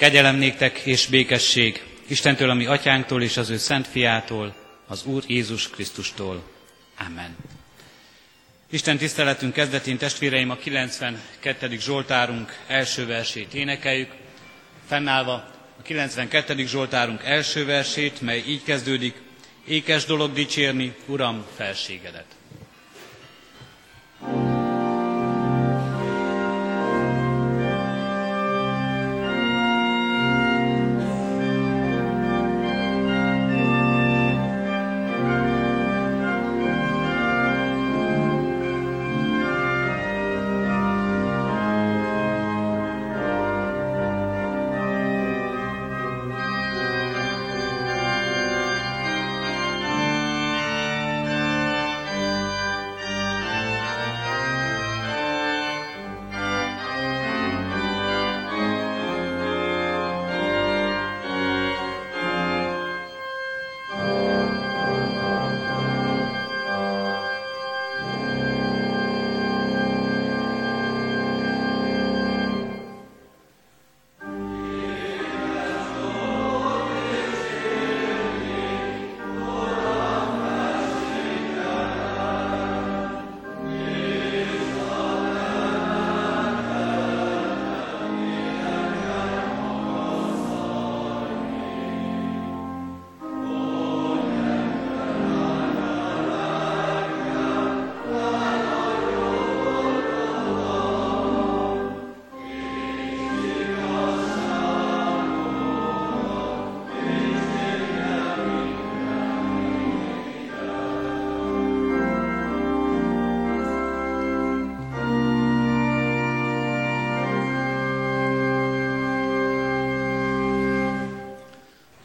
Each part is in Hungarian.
Kegyelem néktek és békesség Istentől, ami atyánktól és az ő szent fiától, az Úr Jézus Krisztustól. Amen. Isten tiszteletünk kezdetén testvéreim a 92. Zsoltárunk első versét énekeljük. Fennállva a 92. Zsoltárunk első versét, mely így kezdődik. Ékes dolog dicsérni, Uram, felségedet.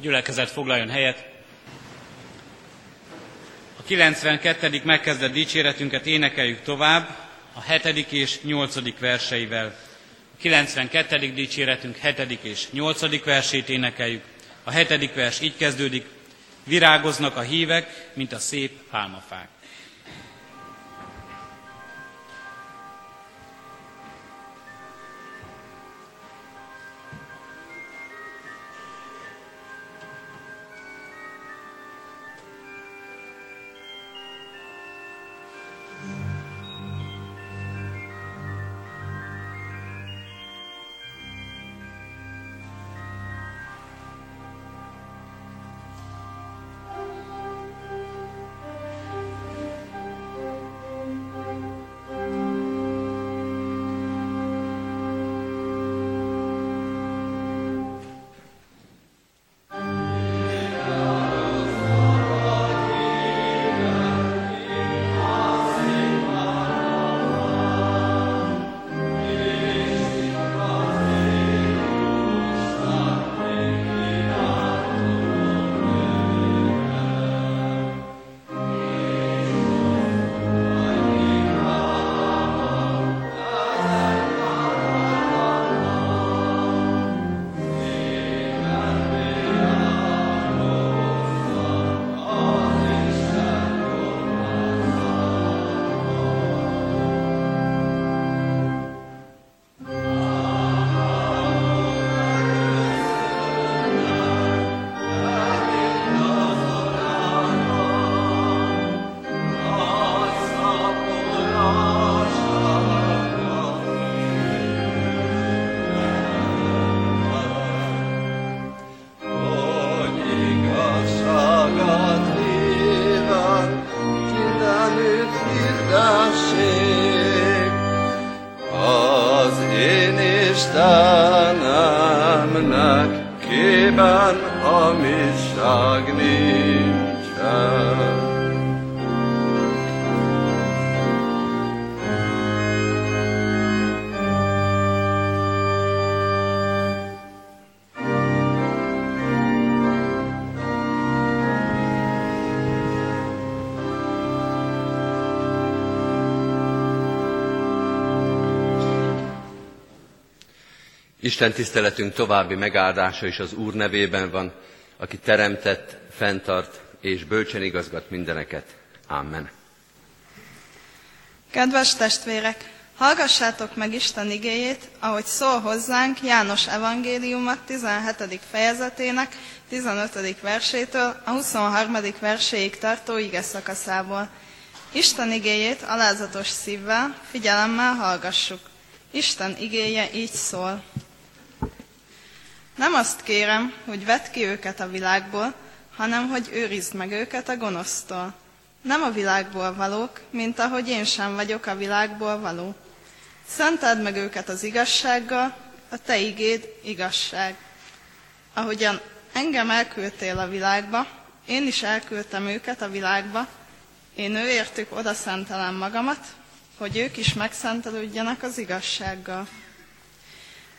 Gyülekezet foglaljon helyet. A 92. megkezdett dicséretünket énekeljük tovább a 7. és 8. verseivel. A 92. dicséretünk 7. és 8. versét énekeljük. A 7. vers így kezdődik. Virágoznak a hívek, mint a szép pálmafák. Isten tiszteletünk további megáldása is az Úr nevében van, aki teremtett, fenntart és bölcsen igazgat mindeneket. Amen. Kedves testvérek, Hallgassátok meg Isten igéjét, ahogy szól hozzánk János evangéliuma 17. fejezetének 15. versétől a 23. verséig tartó ige szakaszából. Isten igéjét alázatos szívvel, figyelemmel hallgassuk. Isten igéje így szól. Nem azt kérem, hogy vedd ki őket a világból, hanem hogy őrizd meg őket a gonosztól. Nem a világból valók, mint ahogy én sem vagyok a világból való. Szenteld meg őket az igazsággal, a te igéd igazság. Ahogyan engem elküldtél a világba, én is elküldtem őket a világba, én őértük oda szentelem magamat, hogy ők is megszentelődjenek az igazsággal.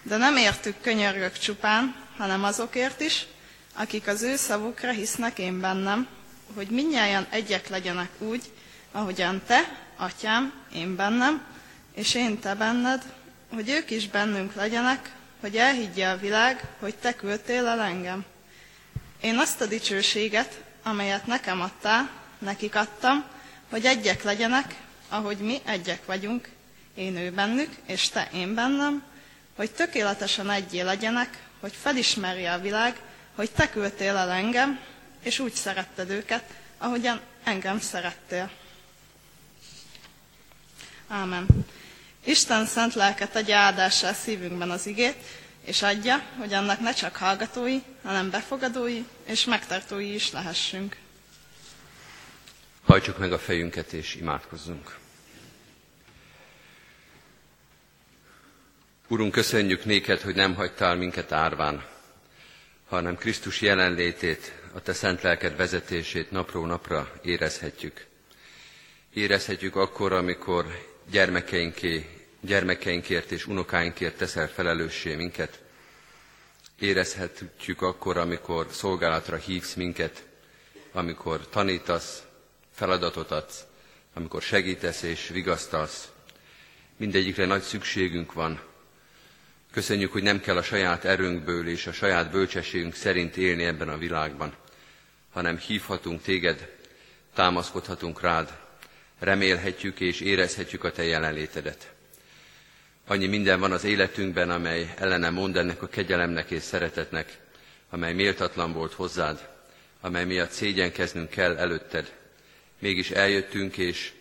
De nem értük könyörgök csupán, hanem azokért is, akik az ő szavukra hisznek én bennem, hogy minnyáján egyek legyenek úgy, ahogyan te, atyám, én bennem, és én te benned, hogy ők is bennünk legyenek, hogy elhiggye a világ, hogy te küldtél el engem. Én azt a dicsőséget, amelyet nekem adtál, nekik adtam, hogy egyek legyenek, ahogy mi egyek vagyunk, én ő bennük, és te én bennem, hogy tökéletesen egyé legyenek, hogy felismerje a világ, hogy te küldtél el engem, és úgy szeretted őket, ahogyan engem szerettél. Ámen. Isten szent lelke tegye áldással szívünkben az igét, és adja, hogy annak ne csak hallgatói, hanem befogadói és megtartói is lehessünk. Hajtsuk meg a fejünket és imádkozzunk. Urunk, köszönjük néked, hogy nem hagytál minket árván, hanem Krisztus jelenlétét, a Te szent lelked vezetését napról napra érezhetjük. Érezhetjük akkor, amikor gyermekeinké, gyermekeinkért és unokáinkért teszel felelőssé minket. Érezhetjük akkor, amikor szolgálatra hívsz minket, amikor tanítasz, feladatot adsz, amikor segítesz és vigasztalsz. Mindegyikre nagy szükségünk van. Köszönjük, hogy nem kell a saját erőnkből és a saját bölcsességünk szerint élni ebben a világban, hanem hívhatunk téged, támaszkodhatunk rád, remélhetjük és érezhetjük a te jelenlétedet. Annyi minden van az életünkben, amely ellene mond ennek a kegyelemnek és szeretetnek, amely méltatlan volt hozzád, amely miatt szégyenkeznünk kell előtted, mégis eljöttünk, és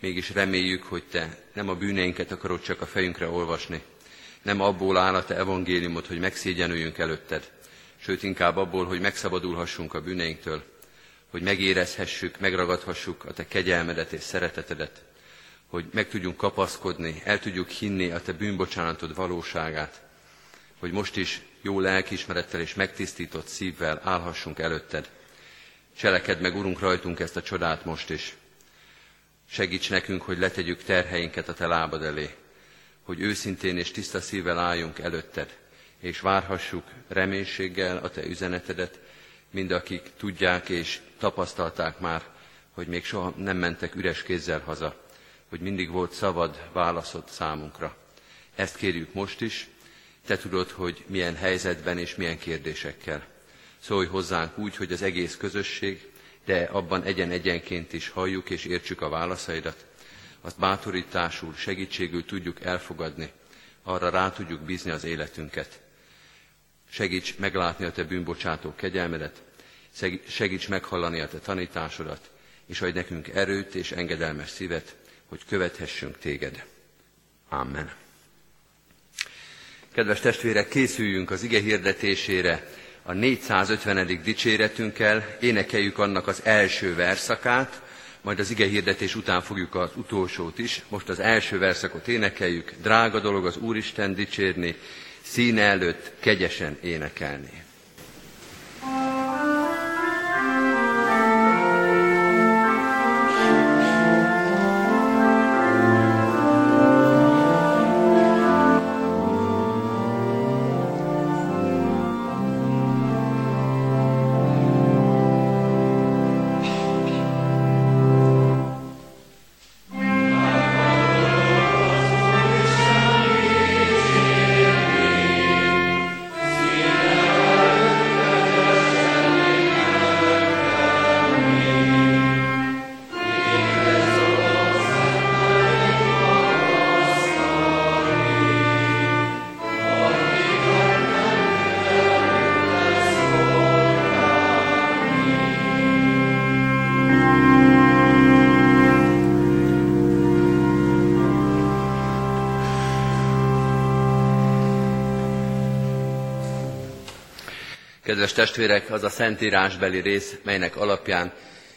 mégis reméljük, hogy Te nem a bűneinket akarod csak a fejünkre olvasni, nem abból áll a Te evangéliumot, hogy megszégyenüljünk előtted, sőt inkább abból, hogy megszabadulhassunk a bűneinktől, hogy megérezhessük, megragadhassuk a Te kegyelmedet és szeretetedet, hogy meg tudjunk kapaszkodni, el tudjuk hinni a Te bűnbocsánatod valóságát, hogy most is jó lelkiismerettel és megtisztított szívvel állhassunk előtted, Cseleked meg, Urunk, rajtunk ezt a csodát most is. Segíts nekünk, hogy letegyük terheinket a Te lábad elé, hogy őszintén és tiszta szívvel álljunk előtted, és várhassuk reménységgel a Te üzenetedet, mind akik tudják és tapasztalták már, hogy még soha nem mentek üres kézzel haza, hogy mindig volt szabad válaszod számunkra. Ezt kérjük most is, Te tudod, hogy milyen helyzetben és milyen kérdésekkel. Szólj hozzánk úgy, hogy az egész közösség, de abban egyen-egyenként is halljuk és értsük a válaszaidat, azt bátorításul, segítségül tudjuk elfogadni, arra rá tudjuk bízni az életünket. Segíts meglátni a Te bűnbocsátó kegyelmedet, segíts meghallani a Te tanításodat, és adj nekünk erőt és engedelmes szívet, hogy követhessünk Téged. Amen. Kedves testvérek, készüljünk az ige hirdetésére, a 450. dicséretünkkel énekeljük annak az első verszakát, majd az ige hirdetés után fogjuk az utolsót is. Most az első verszakot énekeljük, drága dolog az Úristen dicsérni, színe előtt kegyesen énekelni. Kedves testvérek, az a szentírásbeli rész, melynek alapján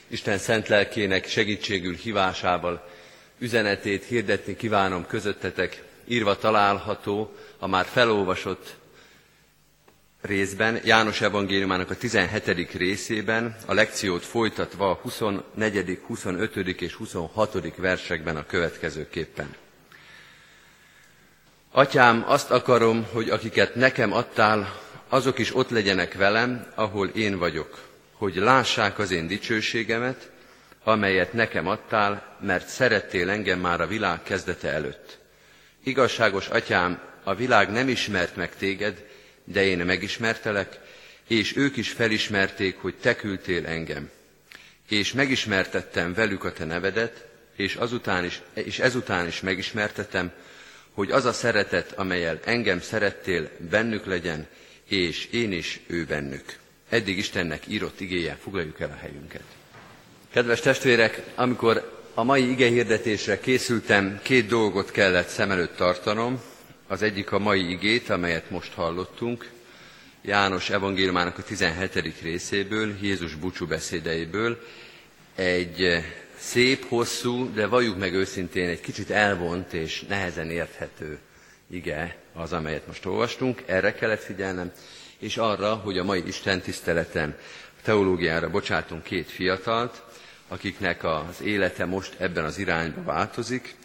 Isten szent lelkének segítségül hívásával üzenetét hirdetni kívánom közöttetek, írva található a már felolvasott részben, János evangéliumának a 17. részében, a lekciót folytatva a 24., 25. és 26. versekben a következőképpen. Atyám, azt akarom, hogy akiket nekem adtál, azok is ott legyenek velem, ahol én vagyok, hogy lássák az én dicsőségemet, amelyet nekem adtál, mert szerettél engem már a világ kezdete előtt. Igazságos atyám, a világ nem ismert meg téged, de én megismertelek, és ők is felismerték, hogy te küldtél engem. És megismertettem velük a te nevedet, és, azután is, és ezután is megismertetem, hogy az a szeretet, amelyel engem szerettél, bennük legyen, és én is ő bennük. Eddig Istennek írott igéje, foglaljuk el a helyünket. Kedves testvérek, amikor a mai ige hirdetésre készültem, két dolgot kellett szem előtt tartanom. Az egyik a mai igét, amelyet most hallottunk, János evangéliumának a 17. részéből, Jézus búcsú beszédeiből, egy szép, hosszú, de valljuk meg őszintén egy kicsit elvont és nehezen érthető ige az, amelyet most olvastunk. Erre kellett figyelnem, és arra, hogy a mai Isten tiszteleten teológiára bocsátunk két fiatalt, akiknek az élete most ebben az irányba változik,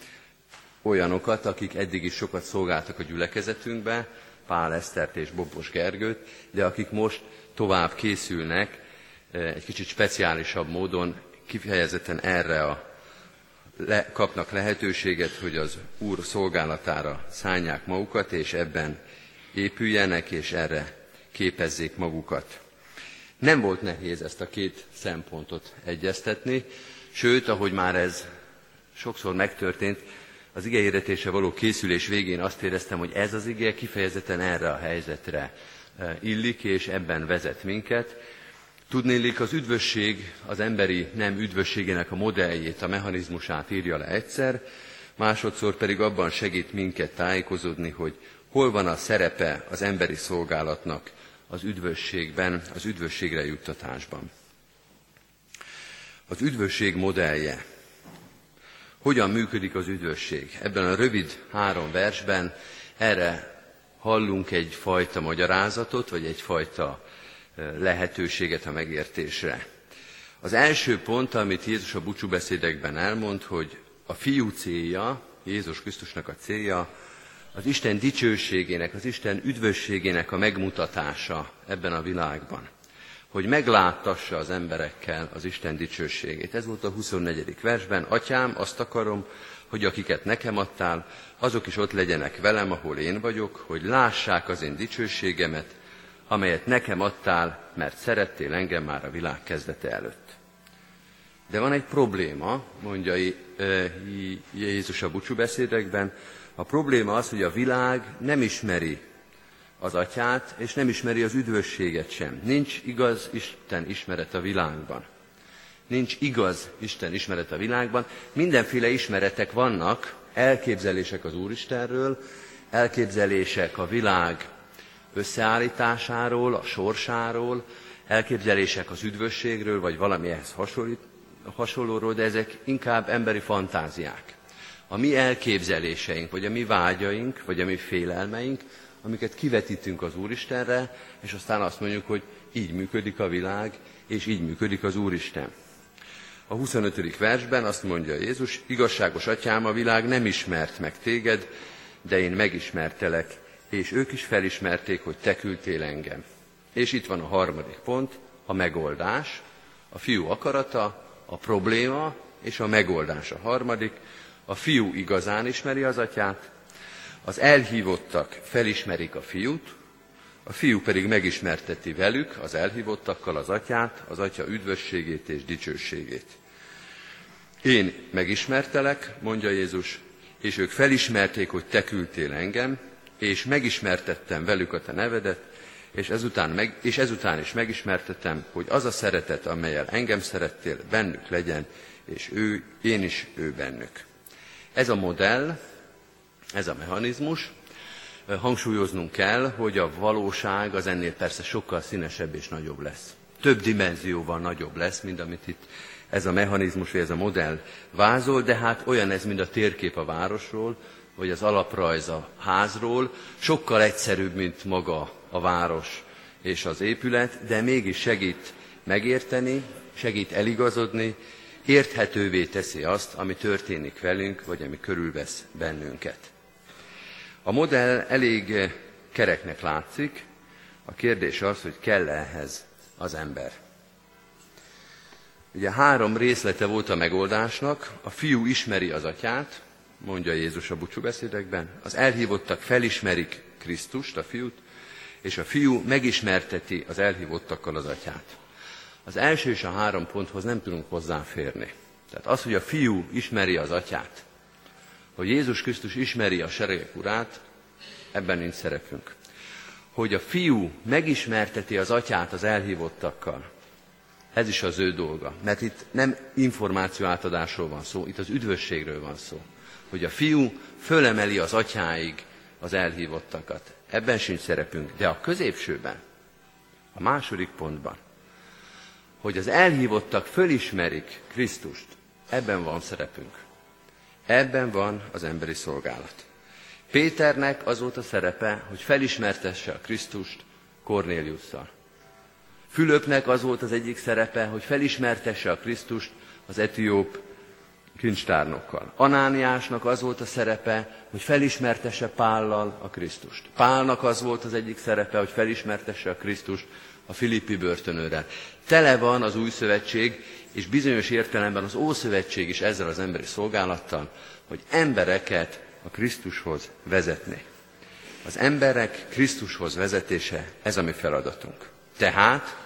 olyanokat, akik eddig is sokat szolgáltak a gyülekezetünkbe, Pál Esztert és Bobos Gergőt, de akik most tovább készülnek eh, egy kicsit speciálisabb módon kifejezetten erre a le, kapnak lehetőséget, hogy az Úr szolgálatára szállják magukat, és ebben épüljenek, és erre képezzék magukat. Nem volt nehéz ezt a két szempontot egyeztetni, sőt, ahogy már ez sokszor megtörtént, az igehirdetése való készülés végén azt éreztem, hogy ez az ige kifejezetten erre a helyzetre eh, illik, és ebben vezet minket. Tudnélik, az üdvösség az emberi nem üdvösségének a modelljét, a mechanizmusát írja le egyszer, másodszor pedig abban segít minket tájékozódni, hogy hol van a szerepe az emberi szolgálatnak az üdvösségben, az üdvösségre juttatásban. Az üdvösség modellje. Hogyan működik az üdvösség? Ebben a rövid három versben erre hallunk egyfajta magyarázatot, vagy egyfajta lehetőséget a megértésre. Az első pont, amit Jézus a búcsúbeszédekben elmond, hogy a fiú célja, Jézus Krisztusnak a célja, az Isten dicsőségének, az Isten üdvösségének a megmutatása ebben a világban. Hogy megláttassa az emberekkel az Isten dicsőségét. Ez volt a 24. versben. Atyám, azt akarom, hogy akiket nekem adtál, azok is ott legyenek velem, ahol én vagyok, hogy lássák az én dicsőségemet, amelyet nekem adtál, mert szerettél engem már a világ kezdete előtt. De van egy probléma, mondja Jézus a búcsúbeszédekben, a probléma az, hogy a világ nem ismeri az atyát, és nem ismeri az üdvösséget sem. Nincs igaz Isten ismeret a világban. Nincs igaz Isten ismeret a világban. Mindenféle ismeretek vannak, elképzelések az Úristenről, elképzelések a világ összeállításáról, a sorsáról, elképzelések az üdvösségről, vagy valami ehhez hasonlít, hasonlóról, de ezek inkább emberi fantáziák a mi elképzeléseink, vagy a mi vágyaink, vagy a mi félelmeink, amiket kivetítünk az Úristenre, és aztán azt mondjuk, hogy így működik a világ, és így működik az Úristen. A 25. versben azt mondja Jézus, igazságos atyám, a világ nem ismert meg téged, de én megismertelek, és ők is felismerték, hogy te küldtél engem. És itt van a harmadik pont, a megoldás, a fiú akarata, a probléma és a megoldás a harmadik, a fiú igazán ismeri az atyát, az elhívottak felismerik a fiút, a fiú pedig megismerteti velük, az elhívottakkal az atyát, az atya üdvösségét és dicsőségét. Én megismertelek, mondja Jézus, és ők felismerték, hogy te küldtél engem, és megismertettem velük a te nevedet, és ezután, meg, és ezután is megismertetem, hogy az a szeretet, amelyel engem szerettél, bennük legyen, és ő, én is ő bennük. Ez a modell, ez a mechanizmus, hangsúlyoznunk kell, hogy a valóság az ennél persze sokkal színesebb és nagyobb lesz. Több dimenzióval nagyobb lesz, mint amit itt ez a mechanizmus, vagy ez a modell vázol, de hát olyan ez, mint a térkép a városról, vagy az alaprajz a házról, sokkal egyszerűbb, mint maga a város és az épület, de mégis segít megérteni, segít eligazodni, érthetővé teszi azt, ami történik velünk, vagy ami körülvesz bennünket. A modell elég kereknek látszik, a kérdés az, hogy kell -e ehhez az ember. Ugye három részlete volt a megoldásnak, a fiú ismeri az atyát, mondja Jézus a búcsúbeszédekben, az elhívottak felismerik Krisztust, a fiút, és a fiú megismerteti az elhívottakkal az atyát. Az első és a három ponthoz nem tudunk hozzáférni. Tehát az, hogy a fiú ismeri az atyát, hogy Jézus Krisztus ismeri a seregek urát, ebben nincs szerepünk. Hogy a fiú megismerteti az atyát az elhívottakkal, ez is az ő dolga. Mert itt nem információ átadásról van szó, itt az üdvösségről van szó. Hogy a fiú fölemeli az atyáig az elhívottakat. Ebben sincs szerepünk. De a középsőben, a második pontban, hogy az elhívottak fölismerik Krisztust, ebben van szerepünk. Ebben van az emberi szolgálat. Péternek az volt a szerepe, hogy felismertesse a Krisztust Kornéliusszal. Fülöpnek az volt az egyik szerepe, hogy felismertesse a Krisztust az etióp kincstárnokkal. Anániásnak az volt a szerepe, hogy felismertesse Pállal a Krisztust. Pálnak az volt az egyik szerepe, hogy felismertesse a Krisztust a Filippi börtönőrrel. Tele van az új szövetség, és bizonyos értelemben az Ószövetség is ezzel az emberi szolgálattal, hogy embereket a Krisztushoz vezetni. Az emberek Krisztushoz vezetése, ez a mi feladatunk. Tehát,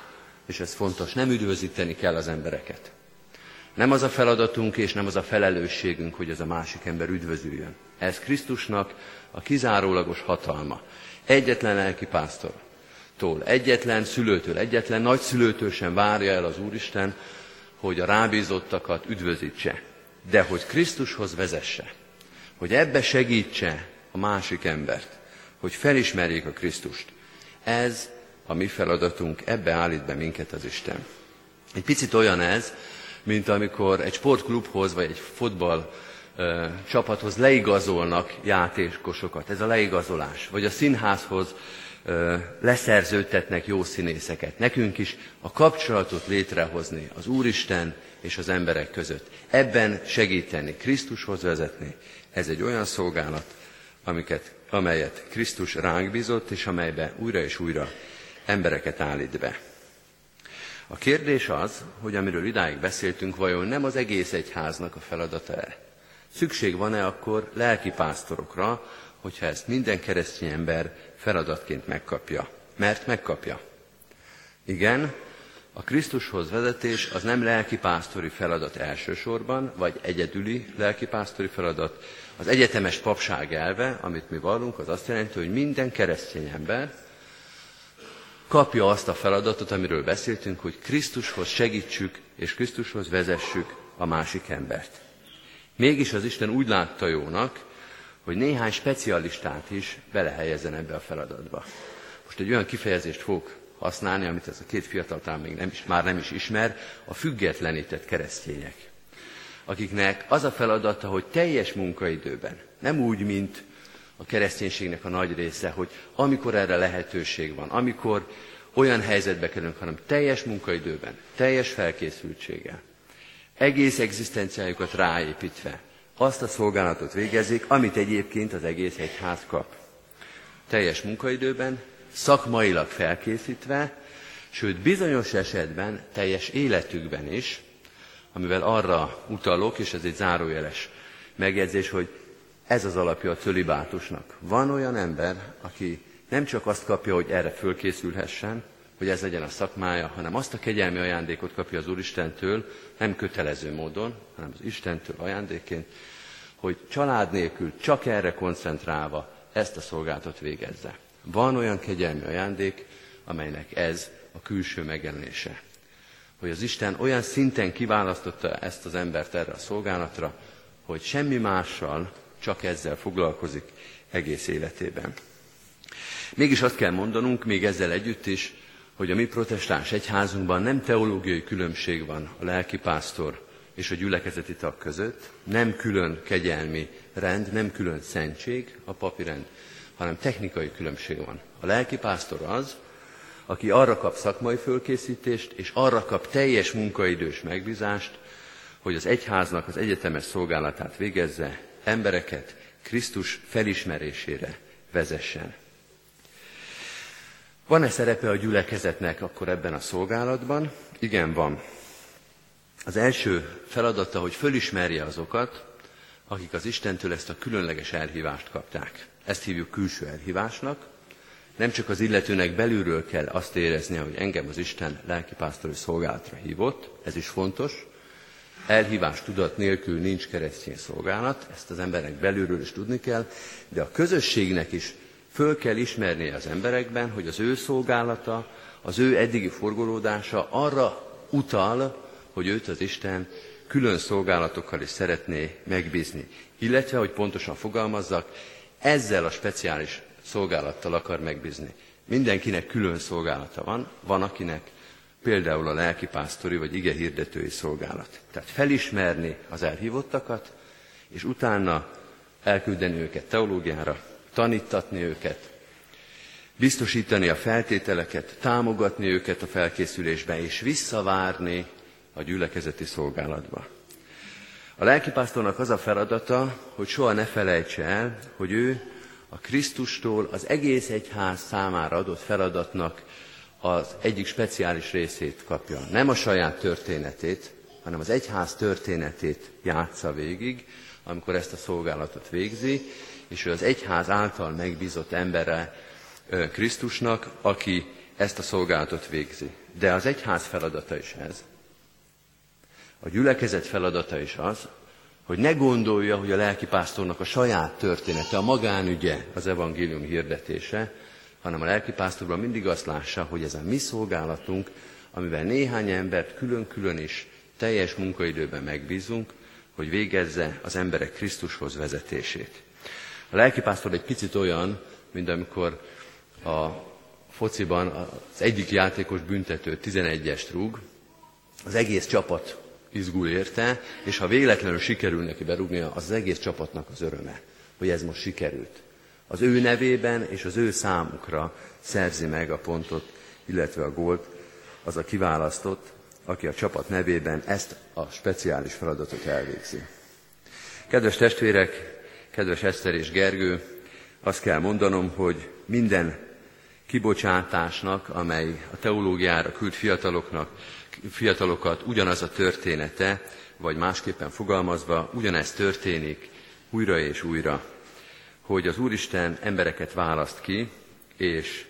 és ez fontos, nem üdvözíteni kell az embereket. Nem az a feladatunk és nem az a felelősségünk, hogy ez a másik ember üdvözüljön. Ez Krisztusnak a kizárólagos hatalma. Egyetlen lelki pásztortól, egyetlen szülőtől, egyetlen nagyszülőtől sem várja el az Úristen, hogy a rábízottakat üdvözítse, de hogy Krisztushoz vezesse, hogy ebbe segítse a másik embert, hogy felismerjék a Krisztust. Ez a mi feladatunk, ebbe állít be minket az Isten. Egy picit olyan ez, mint amikor egy sportklubhoz vagy egy fotball ö, csapathoz leigazolnak játékosokat. Ez a leigazolás. Vagy a színházhoz ö, leszerződtetnek jó színészeket. Nekünk is a kapcsolatot létrehozni az Úristen és az emberek között. Ebben segíteni, Krisztushoz vezetni. Ez egy olyan szolgálat, amiket, amelyet Krisztus ránk bízott, és amelybe újra és újra embereket állít be. A kérdés az, hogy amiről idáig beszéltünk, vajon nem az egész egyháznak a feladata-e? Szükség van-e akkor lelki pásztorokra, hogyha ezt minden keresztény ember feladatként megkapja? Mert megkapja. Igen, a Krisztushoz vezetés az nem lelki pásztori feladat elsősorban, vagy egyedüli lelki pásztori feladat. Az egyetemes papság elve, amit mi vallunk, az azt jelenti, hogy minden keresztény ember, kapja azt a feladatot, amiről beszéltünk, hogy Krisztushoz segítsük és Krisztushoz vezessük a másik embert. Mégis az Isten úgy látta jónak, hogy néhány specialistát is belehelyezzen ebbe a feladatba. Most egy olyan kifejezést fog használni, amit ez a két fiatal talán még nem is, már nem is ismer, a függetlenített keresztények. Akiknek az a feladata, hogy teljes munkaidőben, nem úgy, mint a kereszténységnek a nagy része, hogy amikor erre lehetőség van, amikor olyan helyzetbe kerülünk, hanem teljes munkaidőben, teljes felkészültséggel, egész egzisztenciájukat ráépítve, azt a szolgálatot végezik, amit egyébként az egész egyház kap. Teljes munkaidőben, szakmailag felkészítve, sőt bizonyos esetben teljes életükben is, amivel arra utalok, és ez egy zárójeles megjegyzés, hogy ez az alapja a cölibátusnak. Van olyan ember, aki nem csak azt kapja, hogy erre fölkészülhessen, hogy ez legyen a szakmája, hanem azt a kegyelmi ajándékot kapja az Úristentől, nem kötelező módon, hanem az Istentől ajándékként, hogy család nélkül csak erre koncentrálva ezt a szolgáltat végezze. Van olyan kegyelmi ajándék, amelynek ez a külső megjelenése. Hogy az Isten olyan szinten kiválasztotta ezt az embert erre a szolgálatra, hogy semmi mással csak ezzel foglalkozik egész életében. Mégis azt kell mondanunk, még ezzel együtt is, hogy a mi protestáns egyházunkban nem teológiai különbség van a lelkipásztor és a gyülekezeti tag között, nem külön kegyelmi rend, nem külön szentség a papirend, hanem technikai különbség van. A lelkipásztor az, aki arra kap szakmai fölkészítést, és arra kap teljes munkaidős megbízást, hogy az egyháznak az egyetemes szolgálatát végezze, embereket Krisztus felismerésére vezessen. Van-e szerepe a gyülekezetnek akkor ebben a szolgálatban? Igen, van. Az első feladata, hogy fölismerje azokat, akik az Istentől ezt a különleges elhívást kapták. Ezt hívjuk külső elhívásnak. Nem csak az illetőnek belülről kell azt éreznie, hogy engem az Isten lelkipásztori szolgálatra hívott, ez is fontos. Elhívás tudat nélkül nincs keresztény szolgálat, ezt az emberek belülről is tudni kell, de a közösségnek is föl kell ismernie az emberekben, hogy az ő szolgálata, az ő eddigi forgolódása arra utal, hogy őt az Isten külön szolgálatokkal is szeretné megbízni. Illetve, hogy pontosan fogalmazzak, ezzel a speciális szolgálattal akar megbízni. Mindenkinek külön szolgálata van, van akinek például a lelkipásztori vagy ige hirdetői szolgálat. Tehát felismerni az elhívottakat, és utána elküldeni őket teológiára, tanítatni őket, biztosítani a feltételeket, támogatni őket a felkészülésben, és visszavárni a gyülekezeti szolgálatba. A lelkipásztornak az a feladata, hogy soha ne felejtse el, hogy ő a Krisztustól az egész egyház számára adott feladatnak az egyik speciális részét kapja. Nem a saját történetét, hanem az egyház történetét játsza végig, amikor ezt a szolgálatot végzi, és ő az egyház által megbízott embere Krisztusnak, aki ezt a szolgálatot végzi. De az egyház feladata is ez. A gyülekezet feladata is az, hogy ne gondolja, hogy a lelkipásztornak a saját története, a magánügye az evangélium hirdetése, hanem a lelkipásztorban mindig azt lássa, hogy ez a mi szolgálatunk, amivel néhány embert külön-külön is teljes munkaidőben megbízunk, hogy végezze az emberek Krisztushoz vezetését. A lelkipásztor egy picit olyan, mint amikor a fociban az egyik játékos büntető 11-est rúg, az egész csapat izgul érte, és ha véletlenül sikerül neki berúgnia, az, az egész csapatnak az öröme, hogy ez most sikerült. Az ő nevében és az ő számukra szerzi meg a pontot, illetve a gólt az a kiválasztott, aki a csapat nevében ezt a speciális feladatot elvégzi. Kedves testvérek, kedves Eszter és Gergő, azt kell mondanom, hogy minden kibocsátásnak, amely a teológiára küld fiataloknak, fiatalokat ugyanaz a története, vagy másképpen fogalmazva, ugyanez történik újra és újra, hogy az Úristen embereket választ ki, és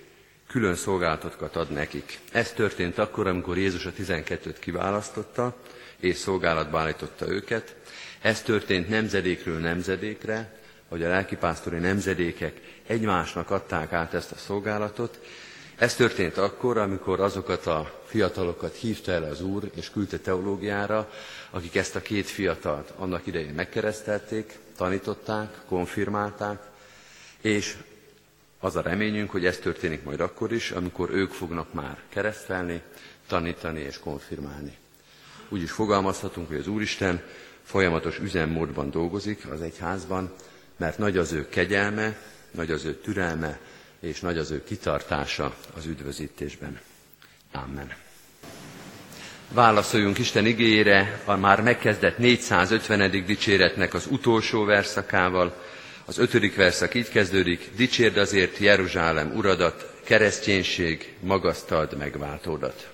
külön szolgálatokat ad nekik. Ez történt akkor, amikor Jézus a 12-t kiválasztotta, és szolgálatba állította őket. Ez történt nemzedékről nemzedékre, hogy a lelkipásztori nemzedékek egymásnak adták át ezt a szolgálatot. Ez történt akkor, amikor azokat a fiatalokat hívta el az Úr, és küldte teológiára, akik ezt a két fiatalt annak idején megkeresztelték, tanították, konfirmálták, és az a reményünk, hogy ez történik majd akkor is, amikor ők fognak már keresztelni, tanítani és konfirmálni. Úgy is fogalmazhatunk, hogy az Úristen folyamatos üzemmódban dolgozik az egyházban, mert nagy az ő kegyelme, nagy az ő türelme, és nagy az ő kitartása az üdvözítésben. Amen. Válaszoljunk Isten igényére a már megkezdett 450. dicséretnek az utolsó verszakával. Az ötödik verszak így kezdődik, dicsérd azért Jeruzsálem uradat, kereszténység, magasztald megváltódat.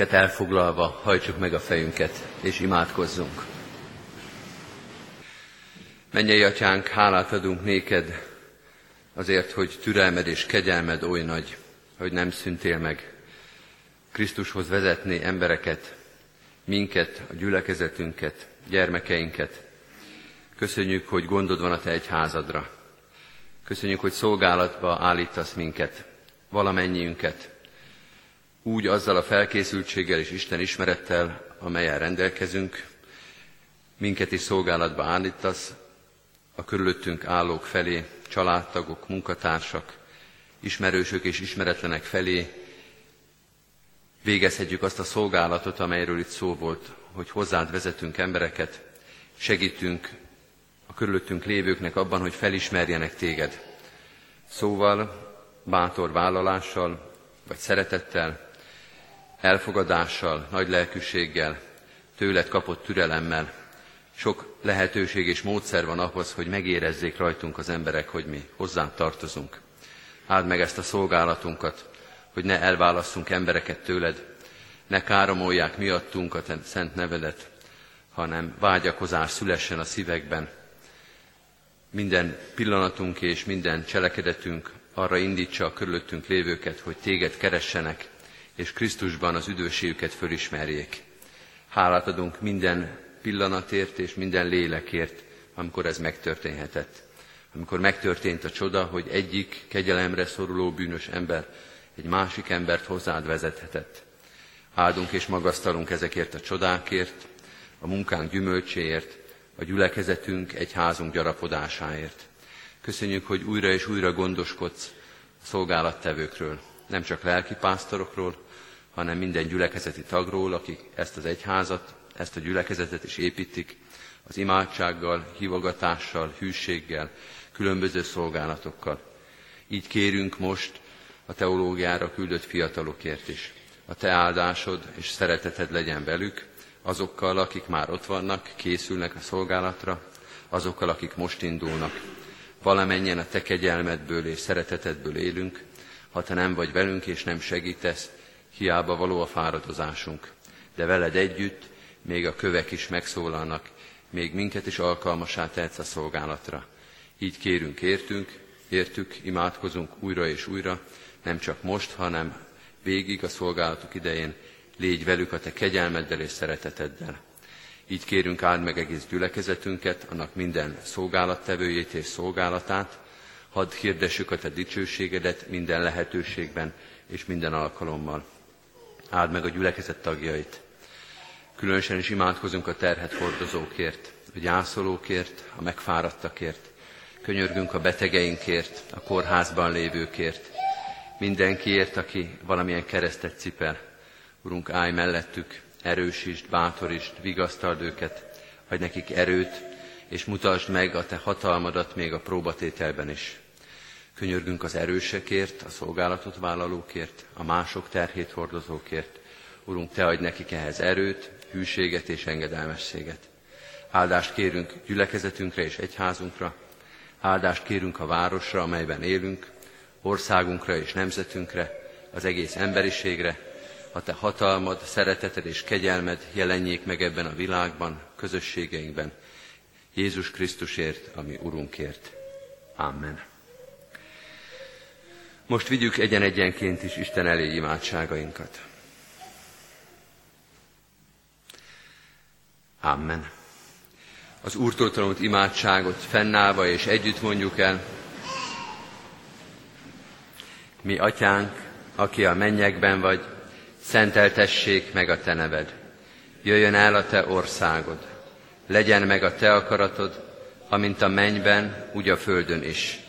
Helyünket elfoglalva hajtsuk meg a fejünket, és imádkozzunk. Mennyei atyánk, hálát adunk néked azért, hogy türelmed és kegyelmed oly nagy, hogy nem szüntél meg. Krisztushoz vezetni embereket, minket, a gyülekezetünket, gyermekeinket. Köszönjük, hogy gondod van a te egyházadra. Köszönjük, hogy szolgálatba állítasz minket, valamennyiünket, úgy azzal a felkészültséggel és Isten ismerettel, amelyen rendelkezünk, minket is szolgálatba állítasz, a körülöttünk állók felé, családtagok, munkatársak, ismerősök és ismeretlenek felé végezhetjük azt a szolgálatot, amelyről itt szó volt, hogy hozzád vezetünk embereket, segítünk a körülöttünk lévőknek abban, hogy felismerjenek téged. Szóval, bátor vállalással, vagy szeretettel, elfogadással, nagy lelkűséggel, tőled kapott türelemmel, sok lehetőség és módszer van ahhoz, hogy megérezzék rajtunk az emberek, hogy mi hozzánk tartozunk. Áld meg ezt a szolgálatunkat, hogy ne elválasszunk embereket tőled, ne káromolják miattunk a te szent nevedet, hanem vágyakozás szülessen a szívekben. Minden pillanatunk és minden cselekedetünk arra indítsa a körülöttünk lévőket, hogy téged keressenek, és Krisztusban az üdvösségüket fölismerjék. Hálát adunk minden pillanatért és minden lélekért, amikor ez megtörténhetett. Amikor megtörtént a csoda, hogy egyik kegyelemre szoruló bűnös ember egy másik embert hozzád vezethetett. Áldunk és magasztalunk ezekért a csodákért, a munkánk gyümölcséért, a gyülekezetünk, egy házunk gyarapodásáért. Köszönjük, hogy újra és újra gondoskodsz a szolgálattevőkről, nem csak lelki pásztorokról, hanem minden gyülekezeti tagról, akik ezt az egyházat, ezt a gyülekezetet is építik, az imádsággal, hívogatással, hűséggel, különböző szolgálatokkal. Így kérünk most a teológiára küldött fiatalokért is. A te áldásod és szereteted legyen velük, azokkal, akik már ott vannak, készülnek a szolgálatra, azokkal, akik most indulnak. Valamennyien a te kegyelmedből és szeretetedből élünk, ha te nem vagy velünk és nem segítesz, hiába való a fáradozásunk. De veled együtt még a kövek is megszólalnak, még minket is alkalmasá tehetsz a szolgálatra. Így kérünk, értünk, értük, imádkozunk újra és újra, nem csak most, hanem végig a szolgálatuk idején, légy velük a te kegyelmeddel és szereteteddel. Így kérünk áld meg egész gyülekezetünket, annak minden szolgálattevőjét és szolgálatát, hadd hirdessük a te dicsőségedet minden lehetőségben és minden alkalommal. Áld meg a gyülekezet tagjait, Különösen is imádkozunk a terhet hordozókért, a gyászolókért, a megfáradtakért. Könyörgünk a betegeinkért, a kórházban lévőkért, mindenkiért, aki valamilyen keresztet cipel. Urunk, állj mellettük, erősítsd, bátorítsd, vigasztald őket, adj nekik erőt, és mutasd meg a Te hatalmadat még a próbatételben is. Könyörgünk az erősekért, a szolgálatot vállalókért, a mások terhét hordozókért. Urunk, Te adj nekik ehhez erőt, hűséget és engedelmességet. Áldást kérünk gyülekezetünkre és egyházunkra, áldást kérünk a városra, amelyben élünk, országunkra és nemzetünkre, az egész emberiségre, a te hatalmad, szereteted és kegyelmed jelenjék meg ebben a világban, közösségeinkben, Jézus Krisztusért, ami Urunkért. Amen. Most vigyük egyen-egyenként is Isten elé imádságainkat. Amen. Az Úrtól tanult imádságot fennállva és együtt mondjuk el. Mi, Atyánk, aki a mennyekben vagy, szenteltessék meg a Te neved. Jöjjön el a Te országod. Legyen meg a Te akaratod, amint a mennyben, úgy a földön is.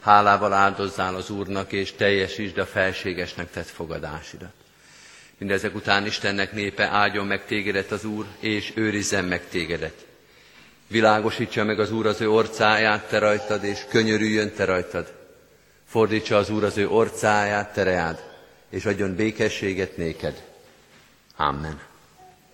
hálával áldozzál az Úrnak, és teljesítsd a felségesnek tett fogadásidat. Mindezek után Istennek népe áldjon meg tégedet az Úr, és őrizzen meg tégedet. Világosítsa meg az Úr az ő orcáját te rajtad, és könyörüljön te rajtad. Fordítsa az Úr az ő orcáját te reád, és adjon békességet néked. Amen.